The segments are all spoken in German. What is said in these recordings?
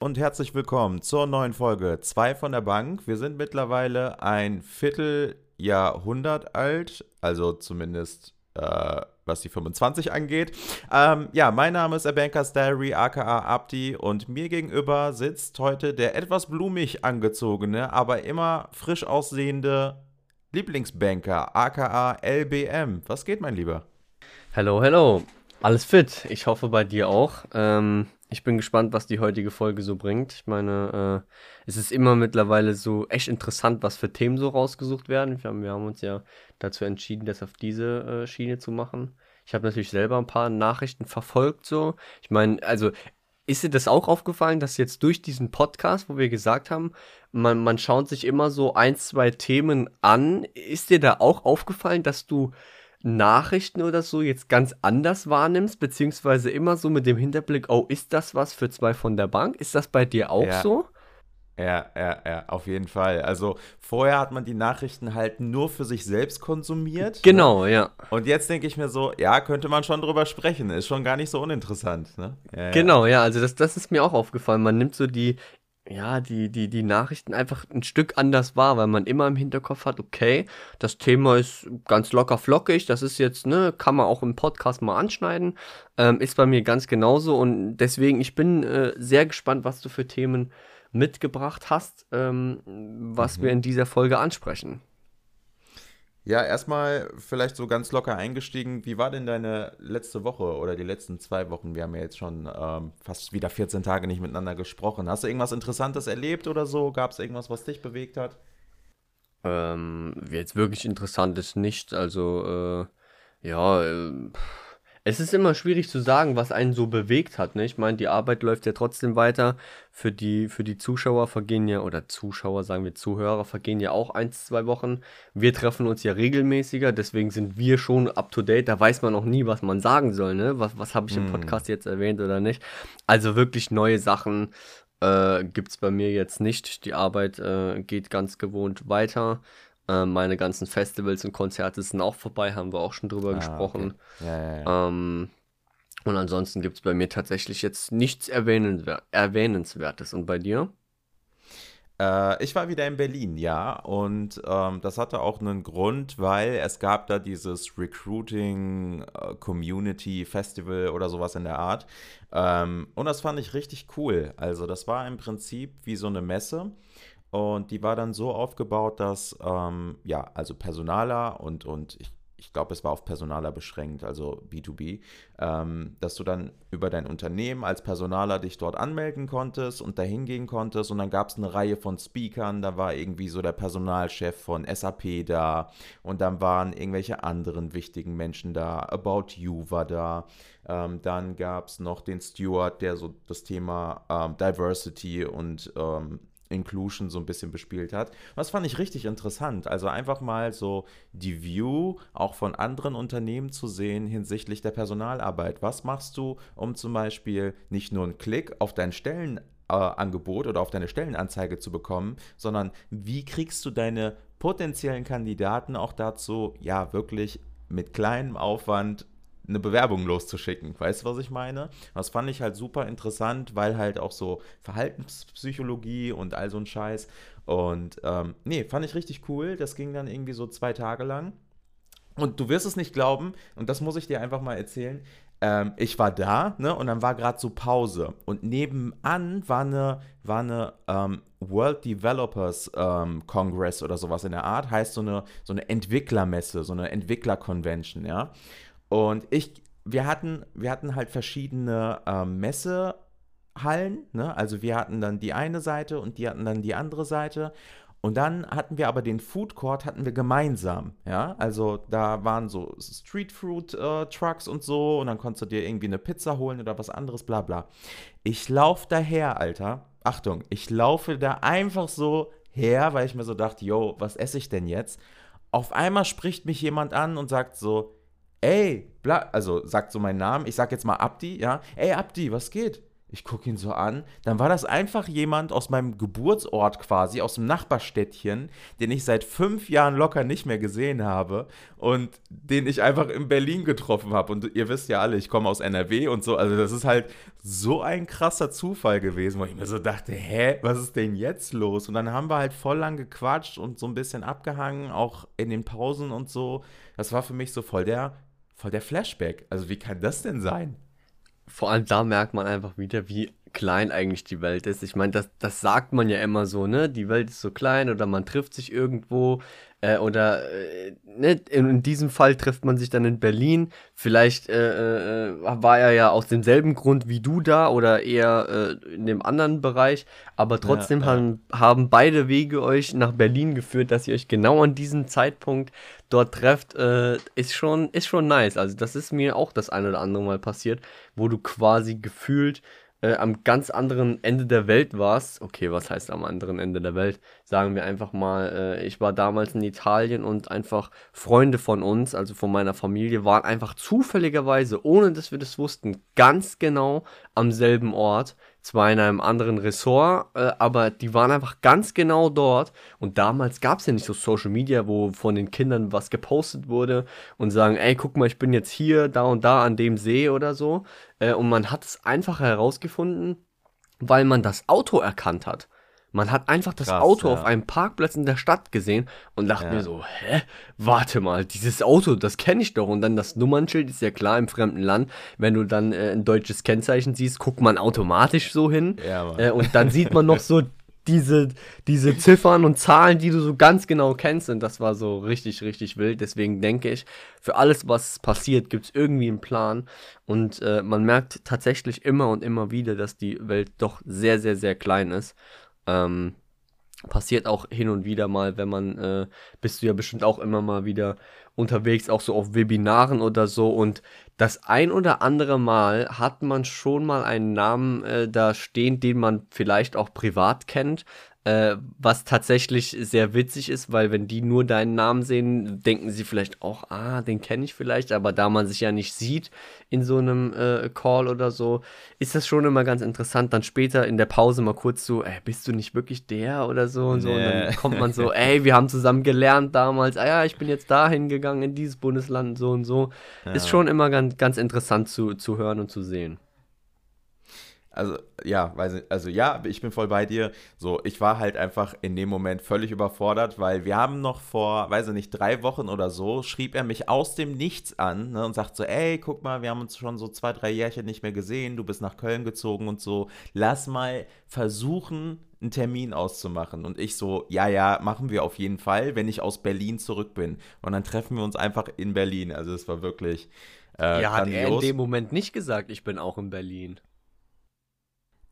und herzlich willkommen zur neuen Folge 2 von der Bank. Wir sind mittlerweile ein Vierteljahrhundert alt, also zumindest äh, was die 25 angeht. Ähm, ja, mein Name ist Abankers Diary, aka Abdi, und mir gegenüber sitzt heute der etwas blumig angezogene, aber immer frisch aussehende Lieblingsbanker, aka LBM. Was geht, mein Lieber? Hello, hello. Alles fit. Ich hoffe bei dir auch. Ähm, ich bin gespannt, was die heutige Folge so bringt. Ich meine, äh, es ist immer mittlerweile so echt interessant, was für Themen so rausgesucht werden. Wir haben, wir haben uns ja dazu entschieden, das auf diese äh, Schiene zu machen. Ich habe natürlich selber ein paar Nachrichten verfolgt, so. Ich meine, also ist dir das auch aufgefallen, dass jetzt durch diesen Podcast, wo wir gesagt haben, man, man schaut sich immer so ein, zwei Themen an, ist dir da auch aufgefallen, dass du Nachrichten oder so jetzt ganz anders wahrnimmst, beziehungsweise immer so mit dem Hinterblick, oh, ist das was für zwei von der Bank? Ist das bei dir auch Ja. so? Ja, ja, ja, auf jeden Fall. Also vorher hat man die Nachrichten halt nur für sich selbst konsumiert. Ne? Genau, ja. Und jetzt denke ich mir so, ja, könnte man schon drüber sprechen. Ist schon gar nicht so uninteressant. Ne? Ja, ja. Genau, ja, also das, das ist mir auch aufgefallen. Man nimmt so die, ja, die, die, die Nachrichten einfach ein Stück anders wahr, weil man immer im Hinterkopf hat, okay, das Thema ist ganz locker flockig, das ist jetzt, ne, kann man auch im Podcast mal anschneiden. Ähm, ist bei mir ganz genauso und deswegen, ich bin äh, sehr gespannt, was du für Themen mitgebracht hast, ähm, was wir in dieser Folge ansprechen. Ja, erstmal vielleicht so ganz locker eingestiegen. Wie war denn deine letzte Woche oder die letzten zwei Wochen? Wir haben ja jetzt schon ähm, fast wieder 14 Tage nicht miteinander gesprochen. Hast du irgendwas Interessantes erlebt oder so? Gab es irgendwas, was dich bewegt hat? Ähm, jetzt wirklich interessant ist nicht. Also, äh, ja, äh, es ist immer schwierig zu sagen, was einen so bewegt hat. Ne? Ich meine, die Arbeit läuft ja trotzdem weiter. Für die, für die Zuschauer vergehen ja, oder Zuschauer, sagen wir Zuhörer, vergehen ja auch ein, zwei Wochen. Wir treffen uns ja regelmäßiger, deswegen sind wir schon up to date. Da weiß man auch nie, was man sagen soll. Ne? Was, was habe ich im Hm. Podcast jetzt erwähnt oder nicht? Also wirklich neue Sachen äh, gibt es bei mir jetzt nicht. Die Arbeit äh, geht ganz gewohnt weiter. Äh, meine ganzen Festivals und Konzerte sind auch vorbei, haben wir auch schon drüber Ah, gesprochen. okay. Ja, ja, ja. Ähm, und ansonsten gibt es bei mir tatsächlich jetzt nichts erwähnenswer Erwähnenswertes. Und bei dir? Äh, ich war wieder in Berlin, ja, und ähm, das hatte auch einen Grund, weil es gab da dieses Recruiting äh, Community Festival oder sowas in der Art. Ähm, und das fand ich richtig cool. Also das war im Prinzip wie so eine Messe. Und die war dann so aufgebaut, dass, ähm, ja, also Personaler und, und ich, ich glaube, es war auf Personaler beschränkt, also B2B, ähm, dass du dann über dein Unternehmen als Personaler dich dort anmelden konntest und dahin gehen konntest. Und dann gab es eine Reihe von Speakern, da war irgendwie so der Personalchef von SAP da und dann waren irgendwelche anderen wichtigen Menschen da. About You war da. Ähm, dann gab es noch den Steward, der so das Thema ähm, Diversity und ähm, Inclusion so ein bisschen bespielt hat. Das fand ich richtig interessant. Also einfach mal so die View auch von anderen Unternehmen zu sehen hinsichtlich der Personalarbeit. Was machst du, um zum Beispiel nicht nur einen Klick auf dein Stellenangebot oder auf deine Stellenanzeige zu bekommen, sondern wie kriegst du deine potenziellen Kandidaten auch dazu, ja, wirklich mit kleinem Aufwand eine Bewerbung loszuschicken. Weißt du, was ich meine? Das fand ich halt super interessant, weil halt auch so Verhaltenspsychologie und all so ein Scheiß. Und ähm, nee, fand ich richtig cool. Das ging dann irgendwie so zwei Tage lang. Und du wirst es nicht glauben, und das muss ich dir einfach mal erzählen. Ähm, ich war da, ne, und dann war gerade so Pause. Und nebenan war eine, war eine ähm, World Developers ähm, Congress oder sowas in der Art. Heißt so eine, so eine Entwicklermesse, so eine Entwickler-Convention, ja. Und ich, wir hatten, wir hatten halt verschiedene ähm, Messehallen, ne? Also wir hatten dann die eine Seite und die hatten dann die andere Seite. Und dann hatten wir aber den Food Court hatten wir gemeinsam, ja. Also da waren so Street Food äh, Trucks und so und dann konntest du dir irgendwie eine Pizza holen oder was anderes, bla bla. Ich laufe daher, Alter. Achtung, ich laufe da einfach so her, weil ich mir so dachte, yo, was esse ich denn jetzt? Auf einmal spricht mich jemand an und sagt so, ey, bla, also sagt so meinen Namen, ich sag jetzt mal Abdi, ja, ey Abdi, was geht? Ich gucke ihn so an. Dann war das einfach jemand aus meinem Geburtsort quasi, aus dem Nachbarstädtchen, den ich seit fünf Jahren locker nicht mehr gesehen habe und den ich einfach in Berlin getroffen habe. Und ihr wisst ja alle, ich komme aus NRW und so. Also das ist halt so ein krasser Zufall gewesen, wo ich mir so dachte, hä, was ist denn jetzt los? Und dann haben wir halt voll lang gequatscht und so ein bisschen abgehangen, auch in den Pausen und so. Das war für mich so voll der, voll der Flashback. Also wie kann das denn sein? Vor allem da merkt man einfach wieder, wie klein eigentlich die Welt ist. Ich meine, das, das sagt man ja immer so, ne? Die Welt ist so klein oder man trifft sich irgendwo äh, oder äh, ne? in, diesem Fall trifft man sich dann in Berlin. Vielleicht äh, äh war er ja aus demselben Grund wie du da oder eher äh, in dem anderen Bereich. Aber trotzdem ja, ja. Haben, haben beide Wege euch nach Berlin geführt, dass ihr euch genau an diesem Zeitpunkt dort trefft, äh, ist, schon, ist schon nice. Also das ist mir auch das ein oder andere Mal passiert, wo du quasi gefühlt äh, am ganz anderen Ende der Welt warst. Okay, was heißt am anderen Ende der Welt? Sagen wir einfach mal, äh, ich war damals in Italien und einfach Freunde von uns, also von meiner Familie, waren einfach zufälligerweise, ohne dass wir das wussten, ganz genau am selben Ort zwar in einem anderen Ressort, äh, aber die waren einfach ganz genau dort. Und damals gab es ja nicht so Social Media, wo von den Kindern was gepostet wurde und sagen, ey, guck mal, ich bin jetzt hier, da und da an dem See oder so. Äh, und man hat es einfach herausgefunden, weil man das Auto erkannt hat. Man hat einfach das Krass, Auto ja. auf einem Parkplatz in der Stadt gesehen und dachte ja. mir so, hä? Warte mal, dieses Auto, das kenne ich doch. Und dann das Nummernschild ist ja klar im fremden Land. Wenn du dann äh, ein deutsches Kennzeichen siehst, guckt man automatisch so hin. Ja, äh, und dann sieht man noch so diese, diese Ziffern und Zahlen, die du so ganz genau kennst. Und das war so richtig, richtig wild. Deswegen denke ich, für alles, was passiert, gibt es irgendwie einen Plan. Und äh, man merkt tatsächlich immer und immer wieder, dass die Welt doch sehr, sehr, sehr klein ist. Ähm, passiert auch hin und wieder mal, wenn man, äh, bist du ja bestimmt auch immer mal wieder unterwegs, auch so auf Webinaren oder so. Und das ein oder andere Mal hat man schon mal einen Namen äh, da stehen, den man vielleicht auch privat kennt, äh, was tatsächlich sehr witzig ist, weil wenn die nur deinen Namen sehen, denken sie vielleicht auch, ah, den kenne ich vielleicht, aber da man sich ja nicht sieht in so einem äh, Call oder so, ist das schon immer ganz interessant, dann später in der Pause mal kurz so, ey, bist du nicht wirklich der oder so und so, und dann kommt man so, ey, wir haben zusammen gelernt damals, ah ja, ich bin jetzt da hingegangen in dieses Bundesland so und so. Ja. Ist schon immer ganz, ganz interessant zu, zu hören und zu sehen. Also, ja, also ja, ich bin voll bei dir. So, ich war halt einfach in dem Moment völlig überfordert, weil wir haben noch vor, weiß ich nicht, drei Wochen oder so, schrieb er mich aus dem Nichts an ne, und sagt so, ey, guck mal, wir haben uns schon so zwei, drei Jährchen nicht mehr gesehen, du bist nach Köln gezogen und so, lass mal versuchen, einen Termin auszumachen. Und ich so, ja, ja, machen wir auf jeden Fall, wenn ich aus Berlin zurück bin. Und dann treffen wir uns einfach in Berlin. Also es war wirklich. Äh, ja, hat er in dem Moment nicht gesagt, ich bin auch in Berlin.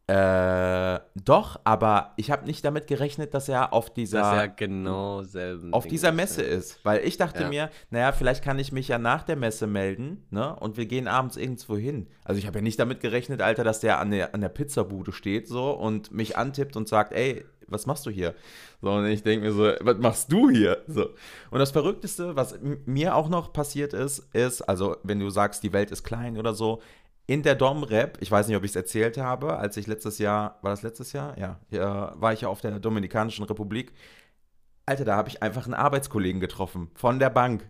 Äh, doch, aber ich habe nicht damit gerechnet, dass er auf dieser dass er genau selben auf Ding dieser Messe ist, ist, weil ich dachte ja. mir, naja, vielleicht kann ich mich ja nach der Messe melden, ne? Und wir gehen abends irgendwo hin. Also ich habe ja nicht damit gerechnet, Alter, dass der an der an der Pizzabude steht so und mich antippt und sagt, ey, was machst du hier? So, und ich denke mir so, was machst du hier? So. Und das Verrückteste, was mir auch noch passiert ist, ist, also wenn du sagst, die Welt ist klein oder so, in der Dom-Rap, ich weiß nicht, ob ich es erzählt habe, als ich letztes Jahr, war das letztes Jahr? Ja, ja war ich ja auf der Dominikanischen Republik. Alter, da habe ich einfach einen Arbeitskollegen getroffen von der Bank.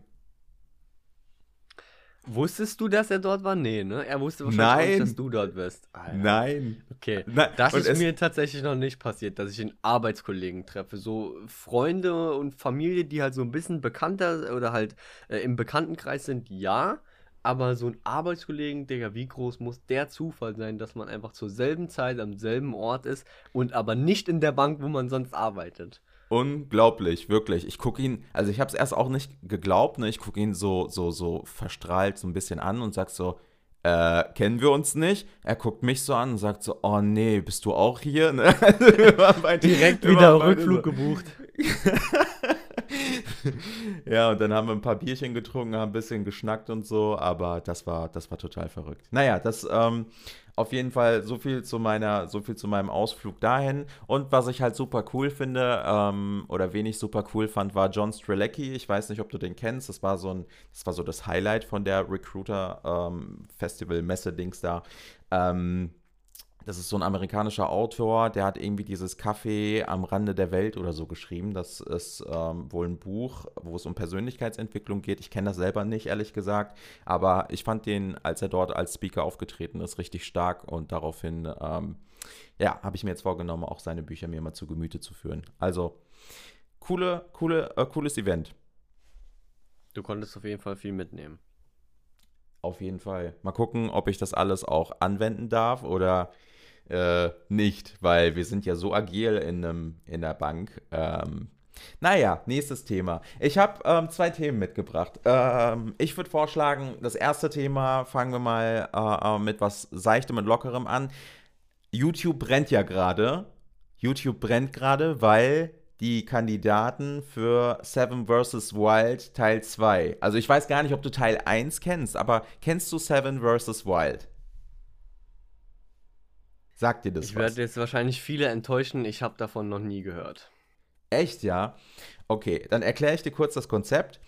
Wusstest du, dass er dort war? Nee, ne? Er wusste wahrscheinlich Nein. nicht, dass du dort bist. Alter. Nein. Okay. Nein. Das und ist mir tatsächlich noch nicht passiert, dass ich einen Arbeitskollegen treffe. So Freunde und Familie, die halt so ein bisschen bekannter oder halt äh, im Bekanntenkreis sind, ja. Aber so ein Arbeitskollegen, Digga, wie groß muss der Zufall sein, dass man einfach zur selben Zeit am selben Ort ist und aber nicht in der Bank, wo man sonst arbeitet? Unglaublich, wirklich. Ich gucke ihn, also ich habe es erst auch nicht geglaubt, ne? Ich gucke ihn so, so, so verstrahlt so ein bisschen an und sag so, äh, kennen wir uns nicht? Er guckt mich so an und sagt so, oh nee, bist du auch hier? Ne? Direkt wieder Rückflug gebucht. ja, und dann haben wir ein paar Bierchen getrunken, haben ein bisschen geschnackt und so, aber das war, das war total verrückt. Naja, das ähm, auf jeden Fall so viel zu meiner, so viel zu meinem Ausflug dahin. Und was ich halt super cool finde, ähm, oder wenig super cool fand, war John Strelecki. Ich weiß nicht, ob du den kennst. Das war so ein, das war so das Highlight von der Recruiter ähm, Festival Messe-Dings da. Ähm, das ist so ein amerikanischer Autor, der hat irgendwie dieses Café am Rande der Welt oder so geschrieben. Das ist ähm, wohl ein Buch, wo es um Persönlichkeitsentwicklung geht. Ich kenne das selber nicht, ehrlich gesagt. Aber ich fand den, als er dort als Speaker aufgetreten ist, richtig stark und daraufhin, ähm, ja, habe ich mir jetzt vorgenommen, auch seine Bücher mir mal zu Gemüte zu führen. Also, coole, coole, äh, cooles Event. Du konntest auf jeden Fall viel mitnehmen. Auf jeden Fall. Mal gucken, ob ich das alles auch anwenden darf oder äh, nicht, weil wir sind ja so agil in, einem, in der Bank. Ähm, naja, nächstes Thema. Ich habe ähm, zwei Themen mitgebracht. Ähm, ich würde vorschlagen, das erste Thema fangen wir mal äh, äh mit was Seichtem und Lockerem an. YouTube brennt ja gerade. YouTube brennt gerade, weil die Kandidaten für Seven vs. Wild Teil 2. Also ich weiß gar nicht, ob du Teil 1 kennst, aber kennst du Seven vs. Wild? Sagt dir das ich was? Ich werde jetzt wahrscheinlich viele enttäuschen, ich habe davon noch nie gehört. Echt, ja? Okay, dann erkläre ich dir kurz das Konzept.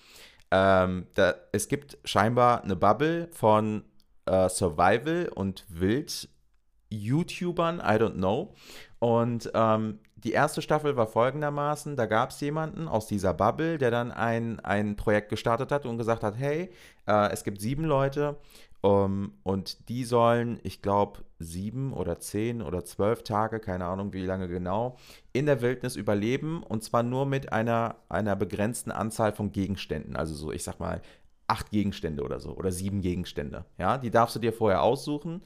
Ähm, da, es gibt scheinbar eine Bubble von äh, Survival und Wild-YouTubern, I don't know. Und ähm, die erste Staffel war folgendermaßen: Da gab es jemanden aus dieser Bubble, der dann ein, ein Projekt gestartet hat und gesagt hat: Hey, äh, es gibt sieben Leute um, ähm, und die sollen, ich glaube, sieben oder zehn oder zwölf Tage, keine Ahnung wie lange genau, in der Wildnis überleben und zwar nur mit einer, einer begrenzten Anzahl von Gegenständen. Also so, ich sag mal, acht Gegenstände oder so oder sieben Gegenstände. Ja, die darfst du dir vorher aussuchen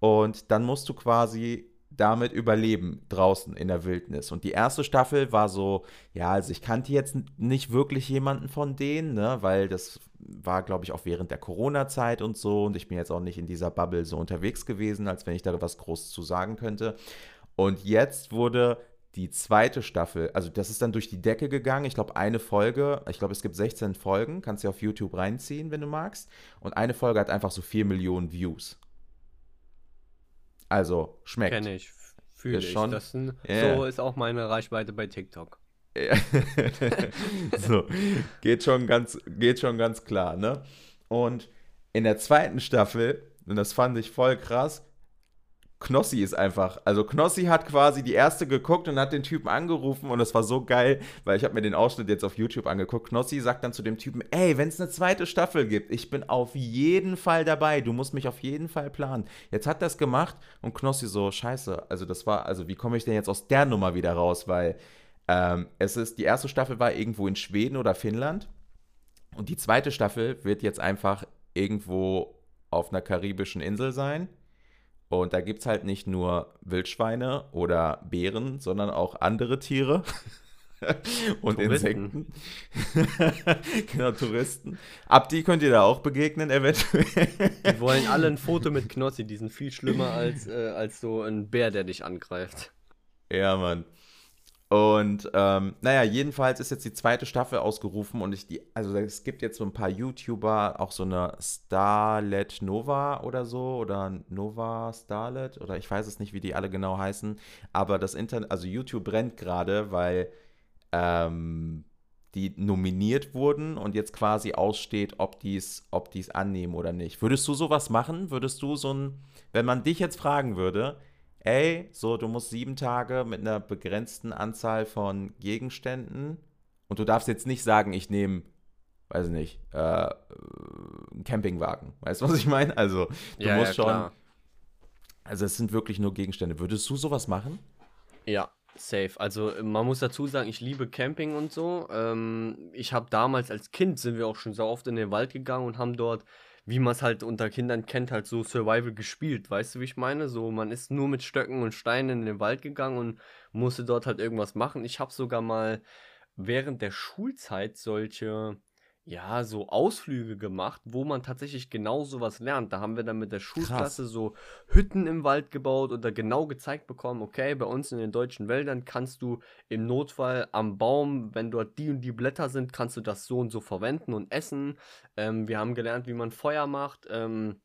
und dann musst du quasi damit überleben draußen in der Wildnis. Und die erste Staffel war so, ja, also ich kannte jetzt nicht wirklich jemanden von denen, ne, weil das war, glaube ich, auch während der Corona-Zeit und so. Und ich bin jetzt auch nicht in dieser Bubble so unterwegs gewesen, als wenn ich da was Großes zu sagen könnte. Und jetzt wurde die zweite Staffel, also das ist dann durch die Decke gegangen. Ich glaube, eine Folge, ich glaube, es gibt 16 Folgen, kannst du auf YouTube reinziehen, wenn du magst. Und eine Folge hat einfach so 4 Millionen Views. Also, schmeckt. Kenne ich, fühle ich. Schon, das ein, yeah. So ist auch meine Reichweite bei TikTok. so, geht schon ganz, geht schon ganz klar, ne? Und in der zweiten Staffel, und das fand ich voll krass, Knossi ist einfach, also Knossi hat quasi die erste geguckt und hat den Typen angerufen und es war so geil, weil ich habe mir den Ausschnitt jetzt auf YouTube angeguckt. Knossi sagt dann zu dem Typen, ey, wenn es eine zweite Staffel gibt, ich bin auf jeden Fall dabei, du musst mich auf jeden Fall planen. Jetzt hat das gemacht und Knossi so, scheiße, also das war, also wie komme ich denn jetzt aus der Nummer wieder raus, weil ähm, es ist, die erste Staffel war irgendwo in Schweden oder Finnland und die zweite Staffel wird jetzt einfach irgendwo auf einer karibischen Insel sein und da gibt es halt nicht nur Wildschweine oder Bären, sondern auch andere Tiere. und Touristen. Insekten. genau, Touristen. Ab die könnt ihr da auch begegnen, eventuell. die wollen alle ein Foto mit Knossi, die sind viel schlimmer als, äh, als so ein Bär, der dich angreift. Ja, Mann. Und ähm, naja, jedenfalls ist jetzt die zweite Staffel ausgerufen und ich die, also es gibt jetzt so ein paar YouTuber, auch so eine Starlet Nova oder so oder Nova Starlet oder ich weiß es nicht, wie die alle genau heißen, aber das Internet, also YouTube brennt gerade, weil ähm, die nominiert wurden und jetzt quasi aussteht, ob die es ob die's annehmen oder nicht. Würdest du sowas machen? Würdest du so ein, wenn man dich jetzt fragen würde, ey, so, du musst sieben Tage mit einer begrenzten Anzahl von Gegenständen und du darfst jetzt nicht sagen, ich nehme, weiß ich nicht, äh, einen Campingwagen. Weißt du, was ich meine? Also, du ja, musst ja, schon. Klar. Also, es sind wirklich nur Gegenstände. Würdest du sowas machen? Ja, safe. Also, man muss dazu sagen, ich liebe Camping und so. Ähm, ich habe damals als Kind sind wir auch schon so oft in den Wald gegangen und haben dort wie man es halt unter Kindern kennt, halt so Survival gespielt. Weißt du, wie ich meine? So, man ist nur mit Stöcken und Steinen in den Wald gegangen und musste dort halt irgendwas machen. Ich habe sogar mal während der Schulzeit solche ja, so Ausflüge gemacht, wo man tatsächlich genau sowas lernt. Da haben wir dann mit der Schulklasse Krass. so Hütten im Wald gebaut und da genau gezeigt bekommen, okay, bei uns in den deutschen Wäldern kannst du im Notfall am Baum, wenn dort die und die Blätter sind, kannst du das so und so verwenden und essen. Ähm, wir haben gelernt, wie man Feuer macht ähm,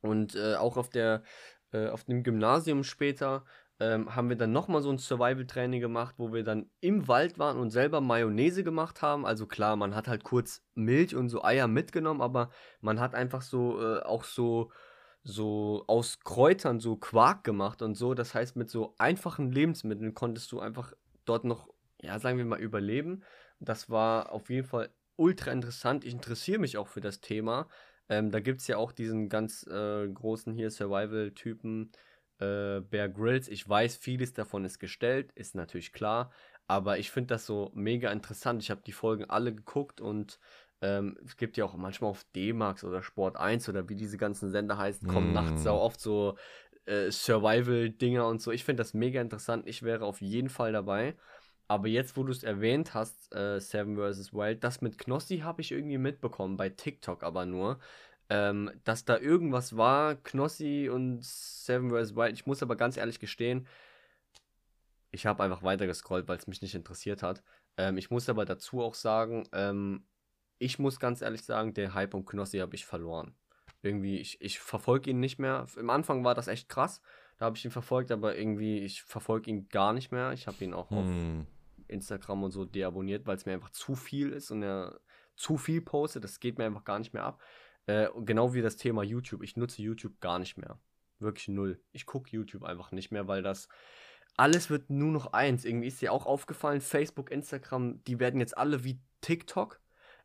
und äh, auch auf der äh, auf dem Gymnasium später ähm, haben wir dann nochmal so ein Survival-Training gemacht, wo wir dann im Wald waren und selber Mayonnaise gemacht haben. Also klar, man hat halt kurz Milch und so Eier mitgenommen, aber man hat einfach so äh, auch so so aus Kräutern so Quark gemacht und so. Das heißt, mit so einfachen Lebensmitteln konntest du einfach dort noch, ja, sagen wir mal, überleben. Das war auf jeden Fall ultra interessant. Ich interessiere mich auch für das Thema. Ähm, da gibt es ja auch diesen ganz äh, großen hier Survival-Typen, äh, Bear Grylls. Ich weiß, vieles davon ist gestellt, ist natürlich klar. Aber ich finde das so mega interessant. Ich habe die Folgen alle geguckt und ähm, es gibt ja auch manchmal auf D-Max oder Sport 1 oder wie diese ganzen Sender heißen, kommen mm. nachts auch oft so äh, Survival-Dinger und so. Ich finde das mega interessant. Ich wäre auf jeden Fall dabei. Aber jetzt, wo du es erwähnt hast, äh, Seven vs. Wild, das mit Knossi habe ich irgendwie mitbekommen, bei TikTok aber nur. Ähm, dass da irgendwas war, Knossi und Seven vs. Wild. Ich muss aber ganz ehrlich gestehen, ich habe einfach weiter gescrollt, weil es mich nicht interessiert hat. Ähm, ich muss aber dazu auch sagen, ähm, ich muss ganz ehrlich sagen, der Hype um Knossi habe ich verloren. Irgendwie, ich, ich verfolge ihn nicht mehr. Im Anfang war das echt krass. Da habe ich ihn verfolgt, aber irgendwie, ich verfolge ihn gar nicht mehr. Ich habe ihn auch hm. auf Instagram und so deabonniert, weil es mir einfach zu viel ist und er zu viel postet. Das geht mir einfach gar nicht mehr ab. Äh, genau wie das Thema YouTube. Ich nutze YouTube gar nicht mehr. Wirklich null. Ich gucke YouTube einfach nicht mehr, weil das alles wird nur noch eins. Irgendwie ist dir auch aufgefallen, Facebook, Instagram, die werden jetzt alle wie TikTok.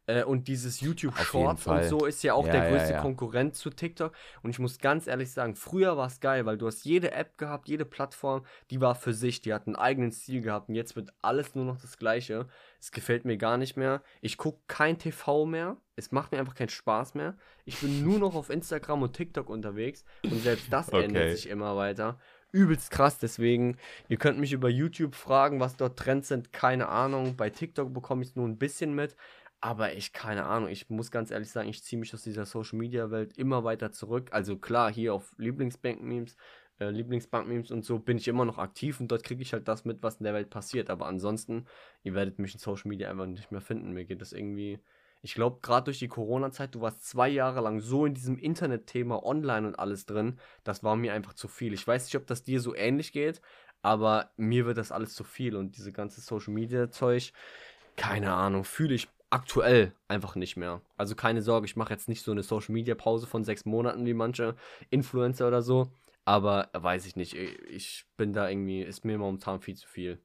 Äh, und dieses YouTube Shorts und so ist ja auch ja, der größte ja, ja. Konkurrent zu TikTok. Und ich muss ganz ehrlich sagen, früher war es geil, weil du hast jede App gehabt, jede Plattform, die war für sich, die hat einen eigenen Stil gehabt. Und jetzt wird alles nur noch das Gleiche. Es gefällt mir gar nicht mehr. Ich gucke kein TV mehr. Es macht mir einfach keinen Spaß mehr. Ich bin nur noch auf Instagram und TikTok unterwegs. Und selbst das okay. ändert sich immer weiter übelst krass. Deswegen, ihr könnt mich über YouTube fragen, was dort Trends sind. Keine Ahnung. Bei TikTok bekomme ich es nur ein bisschen mit. Aber ich, keine Ahnung, ich muss ganz ehrlich sagen, ich ziehe mich aus dieser Social Media Welt immer weiter zurück. Also klar, hier auf Lieblingsbank-Memes, äh, Lieblingsbank-Memes und so bin ich immer noch aktiv und dort kriege ich halt das mit, was in der Welt passiert. Aber ansonsten, ihr werdet mich in Social Media einfach nicht mehr finden. Mir geht das irgendwie. Ich glaube, gerade durch die Corona-Zeit, du warst zwei Jahre lang so in diesem Internet-Thema online und alles drin, das war mir einfach zu viel. Ich weiß nicht, ob das dir so ähnlich geht, aber mir wird das alles zu viel und diese ganze Social-Media-Zeug, keine Ahnung, fühle ich aktuell einfach nicht mehr. Also keine Sorge, ich mache jetzt nicht so eine Social Media Pause von sechs Monaten wie manche Influencer oder so. Aber weiß ich nicht. Ich bin da irgendwie, ist mir momentan viel zu viel.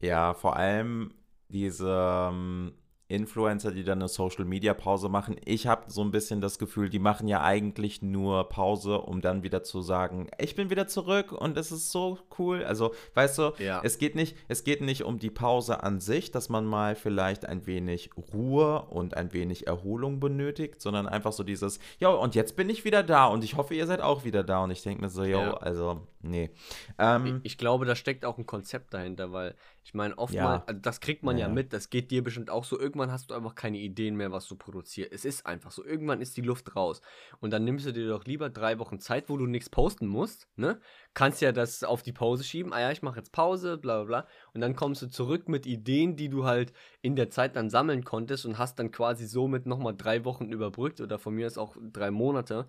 Ja, vor allem diese ähm, Influencer, die dann eine Social Media Pause machen. Ich habe so ein bisschen das Gefühl, die machen ja eigentlich nur Pause, um dann wieder zu sagen, ich bin wieder zurück und es ist so cool. Also, weißt du, ja. es geht nicht, es geht nicht um die Pause an sich, dass man mal vielleicht ein wenig Ruhe und ein wenig Erholung benötigt, sondern einfach so dieses, ja, und jetzt bin ich wieder da und ich hoffe, ihr seid auch wieder da und ich denke mir so, jo, ja. also, nee. Ähm, ich, ich, glaube, da steckt auch ein Konzept dahinter, weil ich meine, oftmals, ja. also das kriegt man ja. ja mit, das geht dir bestimmt auch so. Irgendwann hast du einfach keine Ideen mehr, was du produzierst. Es ist einfach so. Irgendwann ist die Luft raus. Und dann nimmst du dir doch lieber drei Wochen Zeit, wo du nichts posten musst, ne? Kannst ja das auf die Pause schieben. Ah ja, ich mache jetzt Pause, bla bla bla. Und dann kommst du zurück mit Ideen, die du halt in der Zeit dann sammeln konntest und hast dann quasi somit nochmal drei Wochen überbrückt oder von mir ist auch drei Monate.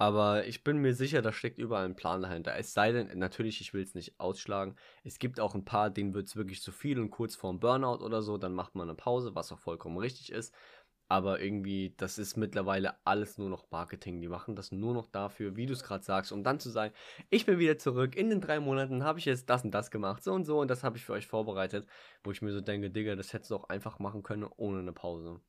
Aber ich bin mir sicher, da steckt überall ein Plan dahinter. Es sei denn, natürlich, ich will es nicht ausschlagen. Es gibt auch ein paar, denen wird es wirklich zu viel und kurz vorm Burnout oder so, dann macht man eine Pause, was auch vollkommen richtig ist. Aber irgendwie, das ist mittlerweile alles nur noch Marketing. Die machen das nur noch dafür, wie du es gerade sagst, um dann zu sagen, ich bin wieder zurück. In den drei Monaten habe ich jetzt das und das gemacht, so und so und das habe ich für euch vorbereitet. Wo ich mir so denke, Digga, das hättest du auch einfach machen können ohne eine Pause.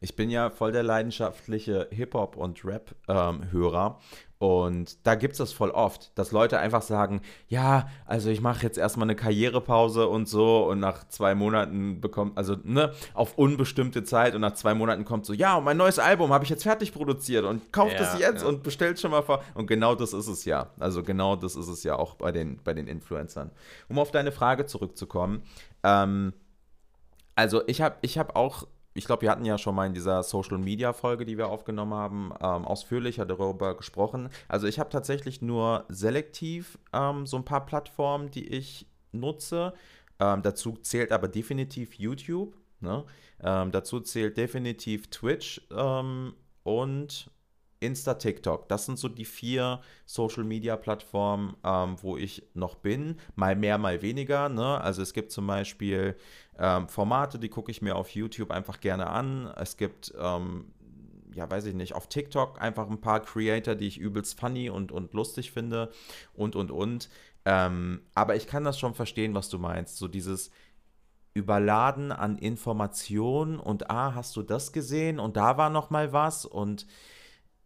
Ich bin ja voll der leidenschaftliche Hip-Hop- und Rap-Hörer. Ähm, und da gibt es das voll oft, dass Leute einfach sagen, ja, also ich mache jetzt erstmal eine Karrierepause und so und nach zwei Monaten bekommt, also ne, auf unbestimmte Zeit und nach zwei Monaten kommt so, ja, und mein neues Album habe ich jetzt fertig produziert und kauft es jetzt ja. und bestellt schon mal vor. Und genau das ist es ja. Also genau das ist es ja auch bei den, bei den Influencern. Um auf deine Frage zurückzukommen, ähm, also ich habe ich hab auch ich glaube, wir hatten ja schon mal in dieser Social Media Folge, die wir aufgenommen haben, ähm, ausführlicher darüber gesprochen. Also ich habe tatsächlich nur selektiv ähm, so ein paar Plattformen, die ich nutze. Ähm, dazu zählt aber definitiv YouTube. Ne? Ähm, dazu zählt definitiv Twitch ähm, und Insta, TikTok. Das sind so die vier Social Media Plattformen, ähm, wo ich noch bin. Mal mehr, mal weniger. Ne? Also es gibt zum Beispiel ähm, Formate, die gucke ich mir auf YouTube einfach gerne an. Es gibt ähm, ja, weiß ich nicht, auf TikTok einfach ein paar Creator, die ich übelst funny und, und lustig finde und, und, und. Ähm, aber ich kann das schon verstehen, was du meinst. So dieses Überladen an Informationen und ah, hast du das gesehen und da war noch mal was und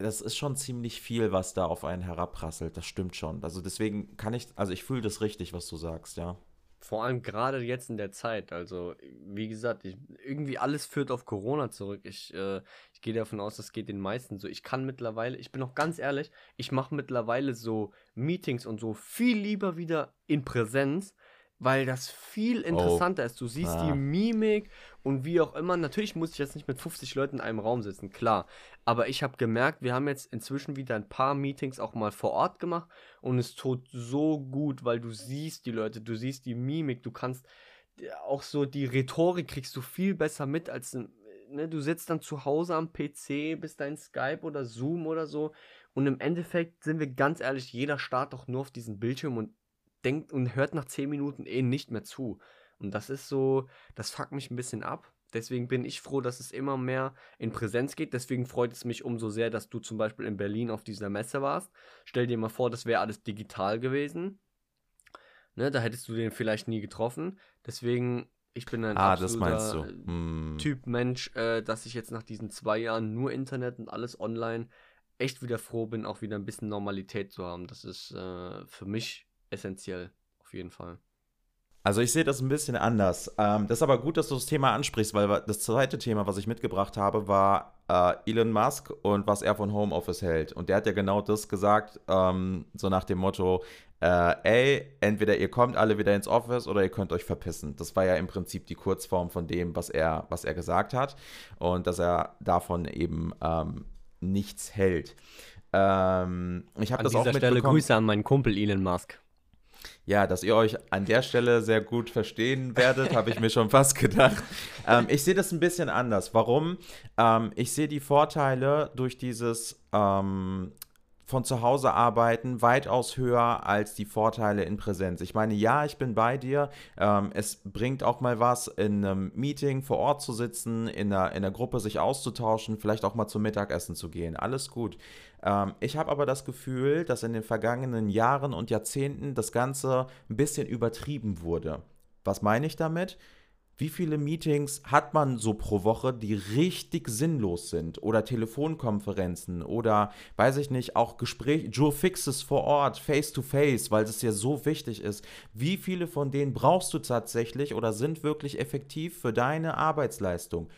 das ist schon ziemlich viel, was da auf einen herabprasselt. Das stimmt schon. Also deswegen kann ich, also ich fühle das richtig, was du sagst, ja. Vor allem gerade jetzt in der Zeit. Also, wie gesagt, ich, irgendwie alles führt auf Corona zurück. Ich, äh, ich gehe davon aus, das geht den meisten so. Ich kann mittlerweile, ich bin noch ganz ehrlich, ich mache mittlerweile so Meetings und so viel lieber wieder in Präsenz, weil das viel oh. interessanter oh. ist. Du siehst ah. die Mimik und wie auch immer. Natürlich muss ich jetzt nicht mit 50 Leuten in einem Raum sitzen, klar. Aber ich habe gemerkt, wir haben jetzt inzwischen wieder ein paar Meetings auch mal vor Ort gemacht und es tut so gut, weil du siehst die Leute, du siehst die Mimik, du kannst auch so die Rhetorik kriegst du viel besser mit als ne, du sitzt dann zu Hause am PC, bist dein Skype oder Zoom oder so und im Endeffekt sind wir ganz ehrlich, jeder starrt doch nur auf diesen Bildschirm und denkt und hört nach 10 Minuten eh nicht mehr zu. Und das ist so, das fuckt mich ein bisschen ab. Deswegen bin ich froh, dass es immer mehr in Präsenz geht. Deswegen freut es mich umso sehr, dass du zum Beispiel in Berlin auf dieser Messe warst. Stell dir mal vor, das wäre alles digital gewesen. Ne, da hättest du den vielleicht nie getroffen. Deswegen, ich bin ein ah, absoluter hm. Typ Mensch, äh, dass ich jetzt nach diesen zwei Jahren nur Internet und alles online echt wieder froh bin, auch wieder ein bisschen Normalität zu haben. Das ist äh, für mich essentiell, auf jeden Fall. Also ich sehe das ein bisschen anders. Ähm, das ist aber gut, dass du das Thema ansprichst, weil das zweite Thema, was ich mitgebracht habe, war äh, Elon Musk und was er von Homeoffice hält. Und der hat ja genau das gesagt, ähm, so nach dem Motto, äh, ey, entweder ihr kommt alle wieder ins Office oder ihr könnt euch verpissen. Das war ja im Prinzip die Kurzform von dem, was er, was er gesagt hat. Und dass er davon eben ähm, nichts hält. Ähm, ich habe das auch An dieser Stelle Grüße an meinen Kumpel Elon Musk. Ja, dass ihr euch an der Stelle sehr gut verstehen werdet, habe ich mir schon fast gedacht. Ähm, ich sehe das ein bisschen anders. Warum? Ähm, ich sehe die Vorteile durch dieses ähm, von zu Hause arbeiten weitaus höher als die Vorteile in Präsenz. Ich meine, ja, ich bin bei dir. Ähm, es bringt auch mal was, in einem Meeting vor Ort zu sitzen, in einer, in einer Gruppe sich auszutauschen, vielleicht auch mal zum Mittagessen zu gehen. Alles gut. Ähm, ich habe aber das Gefühl, dass in den vergangenen Jahren und Jahrzehnten das Ganze ein bisschen übertrieben wurde. Was meine ich damit? Wie viele Meetings hat man so pro Woche, die richtig sinnlos sind? Oder Telefonkonferenzen oder, weiß ich nicht, auch Gespräche, Joe Fixes vor Ort, face to face, weil es ja so wichtig ist. Wie viele von denen brauchst du tatsächlich oder sind wirklich effektiv für deine Arbeitsleistung?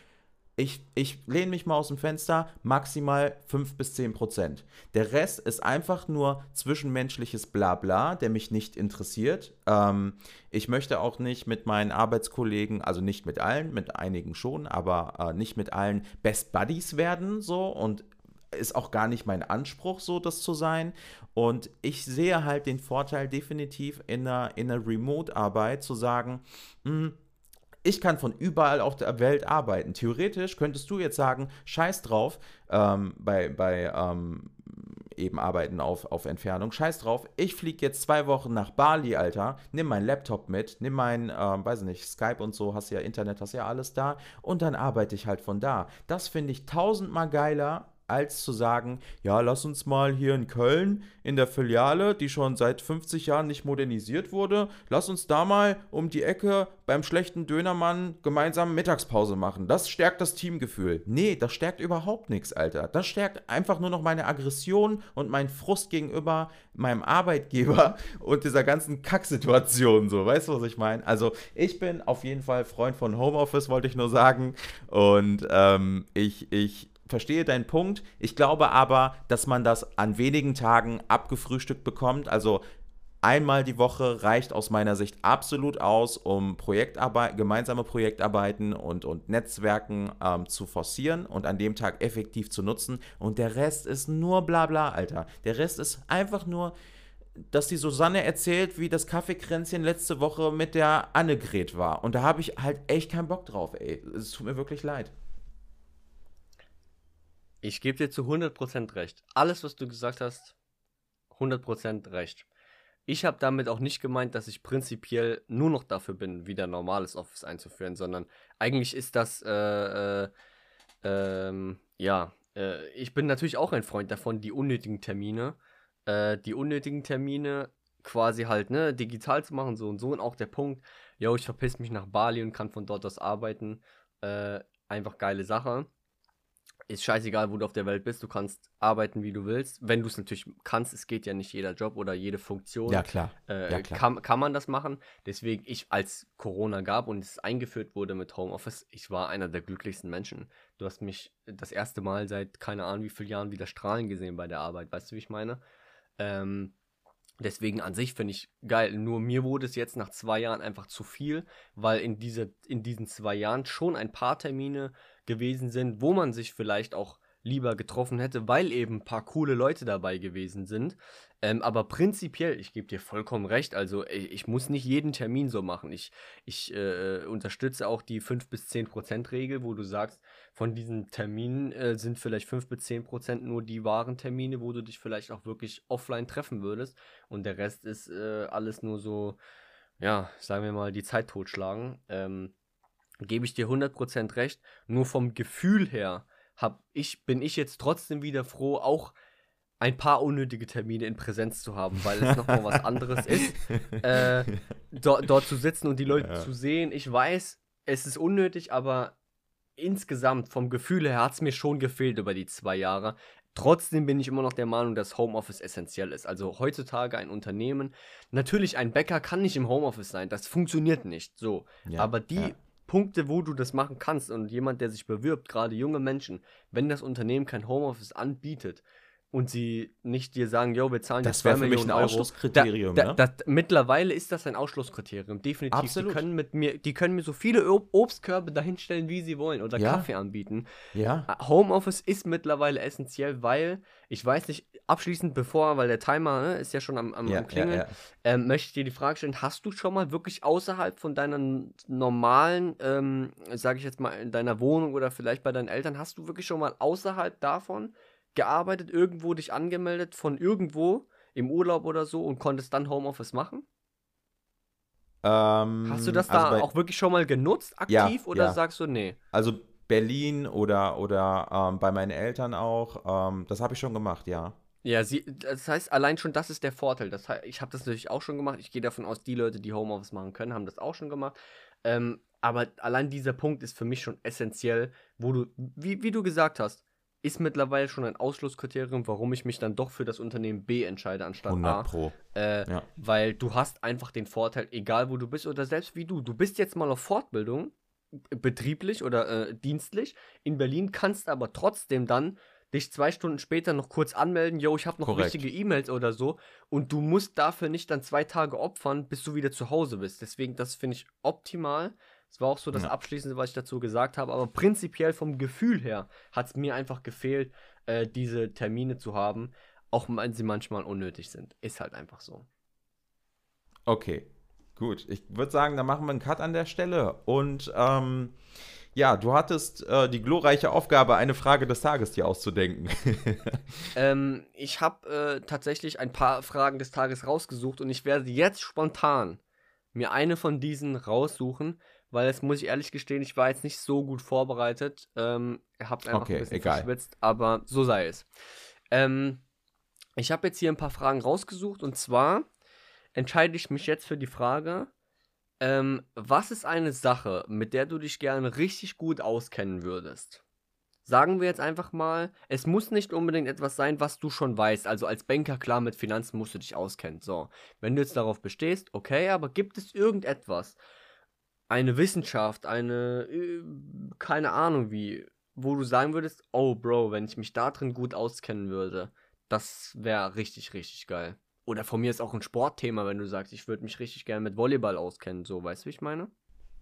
Ich, ich lehne mich mal aus dem Fenster, maximal 5 bis 10 Prozent. Der Rest ist einfach nur zwischenmenschliches Blabla, der mich nicht interessiert. Ähm, ich möchte auch nicht mit meinen Arbeitskollegen, also nicht mit allen, mit einigen schon, aber äh, nicht mit allen Best Buddies werden, so und ist auch gar nicht mein Anspruch, so das zu sein. Und ich sehe halt den Vorteil definitiv in einer, in einer Remote-Arbeit zu sagen, mh, hm, ich kann von überall auf der Welt arbeiten. Theoretisch könntest du jetzt sagen, scheiß drauf, ähm, bei, bei ähm, eben Arbeiten auf, auf Entfernung, scheiß drauf, ich fliege jetzt zwei Wochen nach Bali, Alter, nimm meinen Laptop mit, nimm mein, ähm, weiß nicht, Skype und so, hast ja Internet, hast ja alles da und dann arbeite ich halt von da. Das finde ich tausendmal geiler, als zu sagen, ja, lass uns mal hier in Köln in der Filiale, die schon seit 50 Jahren nicht modernisiert wurde, lass uns da mal um die Ecke beim schlechten Dönermann gemeinsam Mittagspause machen. Das stärkt das Teamgefühl. Nee, das stärkt überhaupt nichts, Alter. Das stärkt einfach nur noch meine Aggression und meinen Frust gegenüber meinem Arbeitgeber und dieser ganzen Kacksituation, so. Weißt du, was ich meine? Also, ich bin auf jeden Fall Freund von Homeoffice, wollte ich nur sagen. Und ähm, ich, ich, verstehe deinen Punkt. Ich glaube aber, dass man das an wenigen Tagen abgefrühstückt bekommt. Also einmal die Woche reicht aus meiner Sicht absolut aus, um Projektarbeit, gemeinsame Projektarbeiten und, und Netzwerken ähm, zu forcieren und an dem Tag effektiv zu nutzen. Und der Rest ist nur Blabla, Alter. Der Rest ist einfach nur, dass die Susanne erzählt, wie das Kaffeekränzchen letzte Woche mit der Annegret war. Und da habe ich halt echt keinen Bock drauf, ey. Es tut mir wirklich leid. Ich gebe dir zu 100% recht. Alles, was du gesagt hast, 100% recht. Ich habe damit auch nicht gemeint, dass ich prinzipiell nur noch dafür bin, wieder normales Office einzuführen, sondern eigentlich ist das, äh, äh, ähm, ja, äh, ich bin natürlich auch ein Freund davon, die unnötigen Termine, äh, die unnötigen Termine quasi halt, ne, digital zu machen, so und so. Und auch der Punkt, yo, ich verpiss mich nach Bali und kann von dort aus arbeiten. Äh, einfach geile Sache ist scheißegal, wo du auf der Welt bist, du kannst arbeiten, wie du willst. Wenn du es natürlich kannst, es geht ja nicht jeder Job oder jede Funktion. Ja, klar. Äh, ja, klar. Kann, kann man das machen. Deswegen, ich, als Corona gab und es eingeführt wurde mit Homeoffice, ich war einer der glücklichsten Menschen. Du hast mich das erste Mal seit keine Ahnung wie vielen Jahren wieder strahlen gesehen bei der Arbeit. Weißt du, wie ich meine? Ähm, Deswegen an sich finde ich geil. Nur mir wurde es jetzt nach zwei Jahren einfach zu viel, weil in, diese, in diesen zwei Jahren schon ein paar Termine gewesen sind, wo man sich vielleicht auch lieber getroffen hätte, weil eben ein paar coole Leute dabei gewesen sind. Ähm, aber prinzipiell, ich gebe dir vollkommen recht, also ich, ich, muss nicht jeden Termin so machen. Ich, ich äh, unterstütze auch die 5 bis 10 Prozent Regel, wo du sagst, von diesen Terminen äh, sind vielleicht 5 bis 10 Prozent nur die wahren Termine, wo du dich vielleicht auch wirklich offline treffen würdest. Und der Rest ist äh, alles nur so, ja, sagen wir mal, die Zeit totschlagen. Ähm, gebe ich dir 100% recht. Nur vom Gefühl her hab ich, bin ich jetzt trotzdem wieder froh, auch ein paar unnötige Termine in Präsenz zu haben, weil es nochmal was anderes ist, äh, do, dort zu sitzen und die Leute ja. zu sehen. Ich weiß, es ist unnötig, aber insgesamt vom Gefühl her hat es mir schon gefehlt über die zwei Jahre. Trotzdem bin ich immer noch der Meinung, dass Homeoffice essentiell ist. Also heutzutage ein Unternehmen, natürlich ein Bäcker kann nicht im Homeoffice sein, das funktioniert nicht so. Ja, aber die ja. Punkte, wo du das machen kannst. Und jemand, der sich bewirbt, gerade junge Menschen, wenn das Unternehmen kein Homeoffice anbietet, und sie nicht dir sagen, yo, wir zahlen das jetzt 2 Millionen ein Ausschlusskriterium. Da, da, da, mittlerweile ist das ein Ausschlusskriterium, definitiv. Absolut. Die können mit mir, die können mir so viele Obstkörbe dahinstellen, wie sie wollen oder ja. Kaffee anbieten. Ja. Äh, Homeoffice ist mittlerweile essentiell, weil ich weiß nicht, abschließend bevor, weil der Timer ne, ist ja schon am, am, ja, am Klingeln, ja, ähm, möchte ich dir die Frage stellen: Hast du schon mal wirklich außerhalb von deiner normalen, ähm, sage ich jetzt mal, in deiner Wohnung oder vielleicht bei deinen Eltern, hast du wirklich schon mal außerhalb davon gearbeitet, irgendwo dich angemeldet von irgendwo im Urlaub oder so und konntest dann Homeoffice machen? Ähm, Hast du das also da auch wirklich schon mal genutzt, aktiv, ja, oder ja. sagst du nee? Also Berlin oder, oder ähm, bei meinen Eltern auch, ähm, das habe ich schon gemacht, ja. Ja, sie, das heißt, allein schon das ist der Vorteil. Das ich habe das natürlich auch schon gemacht. Ich gehe davon aus, die Leute, die Homeoffice machen können, haben das auch schon gemacht. Ähm, aber allein dieser Punkt ist für mich schon essentiell, wo du, wie, wie du gesagt hast, ist mittlerweile schon ein Ausschlusskriterium, warum ich mich dann doch für das Unternehmen B entscheide anstatt 100 A. Pro. Äh, ja. Weil du hast einfach den Vorteil, egal wo du bist oder selbst wie du, du bist jetzt mal auf Fortbildung, betrieblich oder äh, dienstlich in Berlin, kannst aber trotzdem dann dich zwei Stunden später noch kurz anmelden, yo, ich habe noch Korrekt. wichtige E-Mails oder so und du musst dafür nicht dann zwei Tage opfern, bis du wieder zu Hause bist. Deswegen, das finde ich optimal. Das war auch so das ja. Abschließende, was ich dazu gesagt habe. Aber prinzipiell vom Gefühl her hat es mir einfach gefehlt, äh, diese Termine zu haben, auch wenn sie manchmal unnötig sind. Ist halt einfach so. Okay, gut. Ich würde sagen, dann machen wir einen Cut an der Stelle. Und ähm, ja, du hattest äh, die glorreiche Aufgabe, eine Frage des Tages dir auszudenken. ähm, ich habe äh, tatsächlich ein paar Fragen des Tages rausgesucht und ich werde jetzt spontan mir eine von diesen raussuchen, weil das muss ich ehrlich gestehen, ich war jetzt nicht so gut vorbereitet. Ähm, hab's einfach okay, ein bisschen egal. verschwitzt, aber so sei es. Ähm, ich habe jetzt hier ein paar Fragen rausgesucht und zwar entscheide ich mich jetzt für die Frage, ähm, was ist eine Sache, mit der du dich gerne richtig gut auskennen würdest? Sagen wir jetzt einfach mal, es muss nicht unbedingt etwas sein, was du schon weißt. Also als Banker, klar, mit Finanzen musst du dich auskennen. So, wenn du jetzt darauf bestehst, okay, aber gibt es irgendetwas, eine Wissenschaft, eine, äh, keine Ahnung wie, wo du sagen würdest, oh Bro, wenn ich mich da drin gut auskennen würde, das wäre richtig, richtig geil. Oder von mir ist auch ein Sportthema, wenn du sagst, ich würde mich richtig gerne mit Volleyball auskennen, so, weißt du, wie ich meine?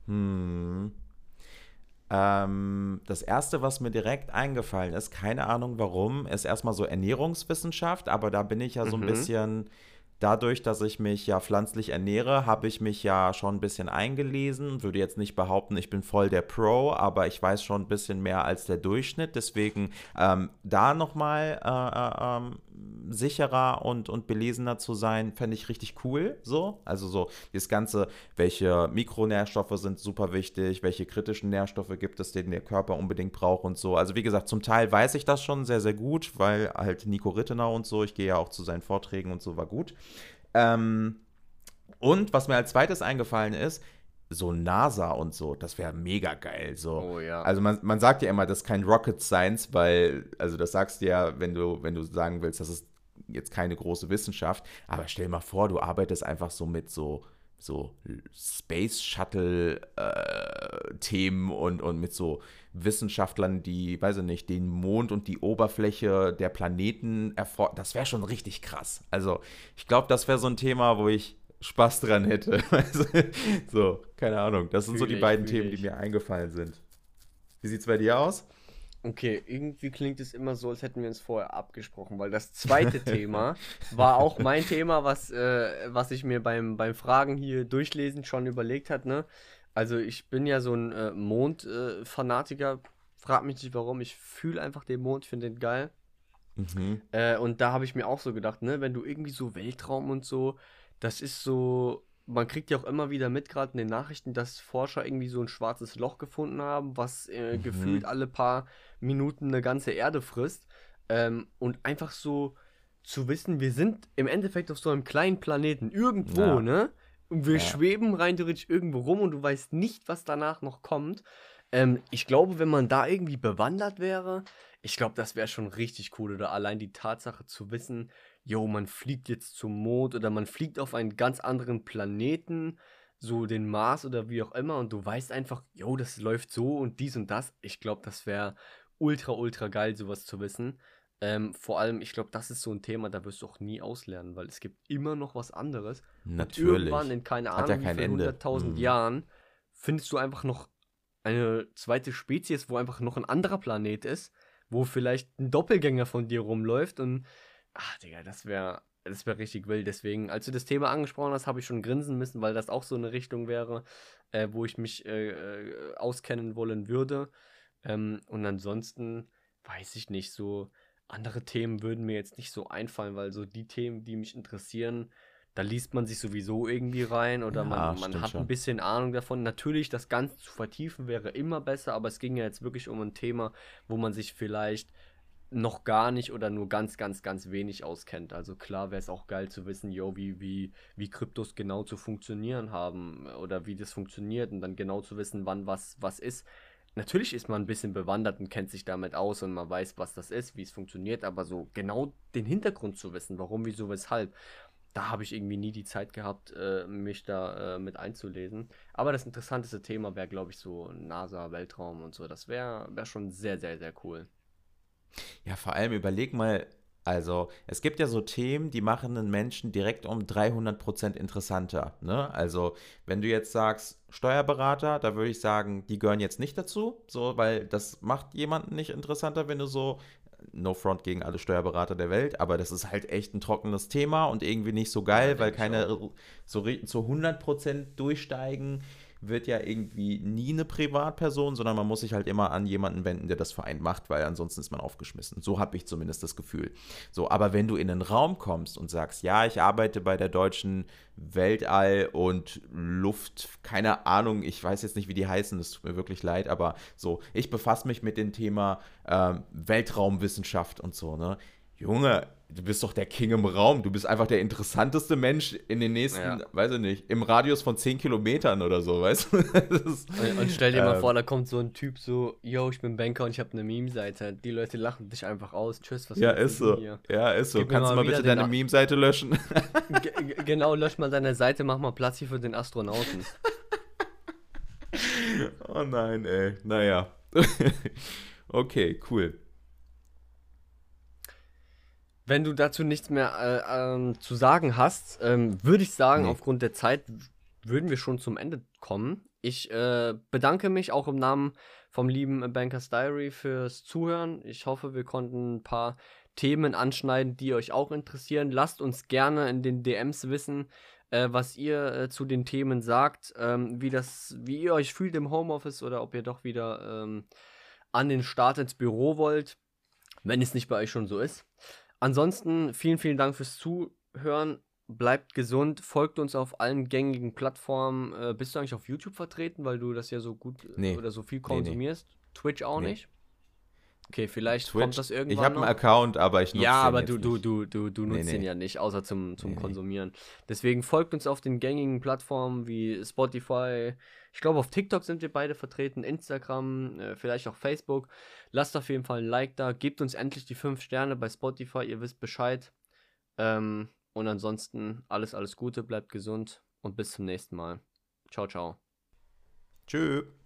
Hm. Ähm, das erste, was mir direkt eingefallen ist, keine Ahnung warum, ist erstmal so Ernährungswissenschaft, aber da bin ich ja so ein mhm. bisschen dadurch, dass ich mich ja pflanzlich ernähre, habe ich mich ja schon ein bisschen eingelesen. Würde jetzt nicht behaupten, ich bin voll der Pro, aber ich weiß schon ein bisschen mehr als der Durchschnitt. Deswegen ähm, da nochmal äh, äh, ähm, sicherer und, und belesener zu sein, fände ich richtig cool. So. Also so das Ganze, welche Mikronährstoffe sind super wichtig, welche kritischen Nährstoffe gibt es, den der Körper unbedingt braucht und so. Also wie gesagt, zum Teil weiß ich das schon sehr, sehr gut, weil halt Nico Rittenau und so, ich gehe ja auch zu seinen Vorträgen und so, war gut. Ähm, und was mir als zweites eingefallen ist, so NASA und so, das wäre mega geil. So. Oh ja. Also man, man sagt ja immer, das ist kein Rocket Science, weil, also das sagst du ja, wenn du, wenn du sagen willst, das ist jetzt keine große Wissenschaft, aber stell dir mal vor, du arbeitest einfach so mit so, so Space Shuttle äh, Themen und, und mit so Wissenschaftlern, die, weiß ich nicht, den Mond und die Oberfläche der Planeten erforschen. Das wäre schon richtig krass. Also ich glaube, das wäre so ein Thema, wo ich Spaß dran hätte. so, keine Ahnung. Das sind so die ich, beiden Themen, ich. die mir eingefallen sind. Wie sieht es bei dir aus? Okay, irgendwie klingt es immer so, als hätten wir uns vorher abgesprochen, weil das zweite Thema war auch mein Thema, was, äh, was ich mir beim, beim Fragen hier durchlesen schon überlegt hat, ne? Also ich bin ja so ein äh, Mond-Fanatiker, äh, frag mich nicht warum, ich fühle einfach den Mond, finde den geil. Mhm. Äh, und da habe ich mir auch so gedacht, ne, wenn du irgendwie so Weltraum und so, das ist so, man kriegt ja auch immer wieder mit, gerade in den Nachrichten, dass Forscher irgendwie so ein schwarzes Loch gefunden haben, was äh, mhm. gefühlt alle paar Minuten eine ganze Erde frisst. Ähm, und einfach so zu wissen, wir sind im Endeffekt auf so einem kleinen Planeten irgendwo, ja. ne? Und wir ja. schweben rein theoretisch irgendwo rum und du weißt nicht, was danach noch kommt. Ähm, ich glaube, wenn man da irgendwie bewandert wäre, ich glaube, das wäre schon richtig cool. Oder allein die Tatsache zu wissen, yo, man fliegt jetzt zum Mond oder man fliegt auf einen ganz anderen Planeten, so den Mars oder wie auch immer, und du weißt einfach, yo, das läuft so und dies und das. Ich glaube, das wäre ultra, ultra geil, sowas zu wissen. Ähm, vor allem, ich glaube, das ist so ein Thema, da wirst du auch nie auslernen, weil es gibt immer noch was anderes. Natürlich. Und irgendwann in keine Ahnung, ja wie 100.000 mhm. Jahren findest du einfach noch eine zweite Spezies, wo einfach noch ein anderer Planet ist, wo vielleicht ein Doppelgänger von dir rumläuft und Ach, Digga, das wäre das wäre richtig wild. Deswegen, als du das Thema angesprochen hast, habe ich schon grinsen müssen, weil das auch so eine Richtung wäre, äh, wo ich mich äh, äh, auskennen wollen würde. Ähm, und ansonsten weiß ich nicht, so andere Themen würden mir jetzt nicht so einfallen, weil so die Themen, die mich interessieren, da liest man sich sowieso irgendwie rein oder ja, man, man hat schon. ein bisschen Ahnung davon. Natürlich, das Ganze zu vertiefen wäre immer besser, aber es ging ja jetzt wirklich um ein Thema, wo man sich vielleicht noch gar nicht oder nur ganz, ganz, ganz wenig auskennt. Also klar wäre es auch geil zu wissen, yo, wie, wie, wie Kryptos genau zu funktionieren haben oder wie das funktioniert und dann genau zu wissen, wann was, was ist. Natürlich ist man ein bisschen bewandert und kennt sich damit aus und man weiß, was das ist, wie es funktioniert, aber so genau den Hintergrund zu wissen, warum, wieso, weshalb, da habe ich irgendwie nie die Zeit gehabt, äh, mich da äh, mit einzulesen. Aber das interessanteste Thema wäre, glaube ich, so NASA, Weltraum und so. Das wäre wär schon sehr, sehr, sehr cool. Ja, vor allem überleg mal, also es gibt ja so Themen, die machen einen Menschen direkt um 300% interessanter. Ne? Also wenn du jetzt sagst, Steuerberater, da würde ich sagen, die gehören jetzt nicht dazu, so, weil das macht jemanden nicht interessanter, wenn du so, no front gegen alle Steuerberater der Welt, aber das ist halt echt ein trockenes Thema und irgendwie nicht so geil, ja, weil keine so zu 100% durchsteigen wird ja irgendwie nie eine Privatperson, sondern man muss sich halt immer an jemanden wenden, der das Verein macht, weil ansonsten ist man aufgeschmissen. So habe ich zumindest das Gefühl. So, aber wenn du in einen Raum kommst und sagst, ja, ich arbeite bei der deutschen Weltall und Luft, keine Ahnung, ich weiß jetzt nicht, wie die heißen, das tut mir wirklich leid, aber so, ich befasse mich mit dem Thema äh, Weltraumwissenschaft und so, ne? Junge, du bist doch der King im Raum. Du bist einfach der interessanteste Mensch in den nächsten, ja. weiß ich nicht, im Radius von 10 Kilometern oder so, weißt du? Ist, und, stell dir ähm, mal vor, da kommt so ein Typ so, yo, ich bin Banker und ich habe eine Meme-Seite. Die Leute lachen dich einfach aus. Tschüss, was Ja, ist so. Hier? Ja, ist so. Gib Kannst du mal bitte deine Meme-Seite löschen? genau, lösch mal deine Seite, mach mal Platz hier für den Astronauten. oh nein, ey. Naja. okay, cool. Wenn du dazu nichts mehr äh, ähm, zu sagen hast, ähm, würde ich sagen, nee. aufgrund der Zeit würden wir schon zum Ende kommen. Ich äh, bedanke mich auch im Namen vom lieben Bankers Diary fürs Zuhören. Ich hoffe, wir konnten ein paar Themen anschneiden, die euch auch interessieren. Lasst uns gerne in den DMs wissen, äh, was ihr äh, zu den Themen sagt, ähm, wie, das, wie ihr euch fühlt im Homeoffice oder ob ihr doch wieder ähm, an den Start ins Büro wollt, wenn es nicht bei euch schon so ist. Ansonsten vielen, vielen Dank fürs Zuhören. Bleibt gesund, folgt uns auf allen gängigen Plattformen. Äh, bist du eigentlich auf YouTube vertreten, weil du das ja so gut Nee. oder so viel Nee, nee. konsumierst? Twitch auch Nee. nicht? Okay, vielleicht Twitch, kommt das irgendwann ich habe einen. Account, aber ich nutze Ja, den aber du, du, nicht. du, du, du Nee, nutzt nee. den ja nicht, außer zum, zum Nee, nee. Konsumieren. Deswegen folgt uns auf den gängigen Plattformen wie Spotify. Ich glaube, auf TikTok sind wir beide vertreten, Instagram, äh, vielleicht auch Facebook. Lasst auf jeden Fall ein Like da. Gebt uns endlich die 5 Sterne bei Spotify, ihr wisst Bescheid. Ähm, und ansonsten alles, alles Gute, bleibt gesund und bis zum nächsten Mal. Ciao, ciao. Tschüss.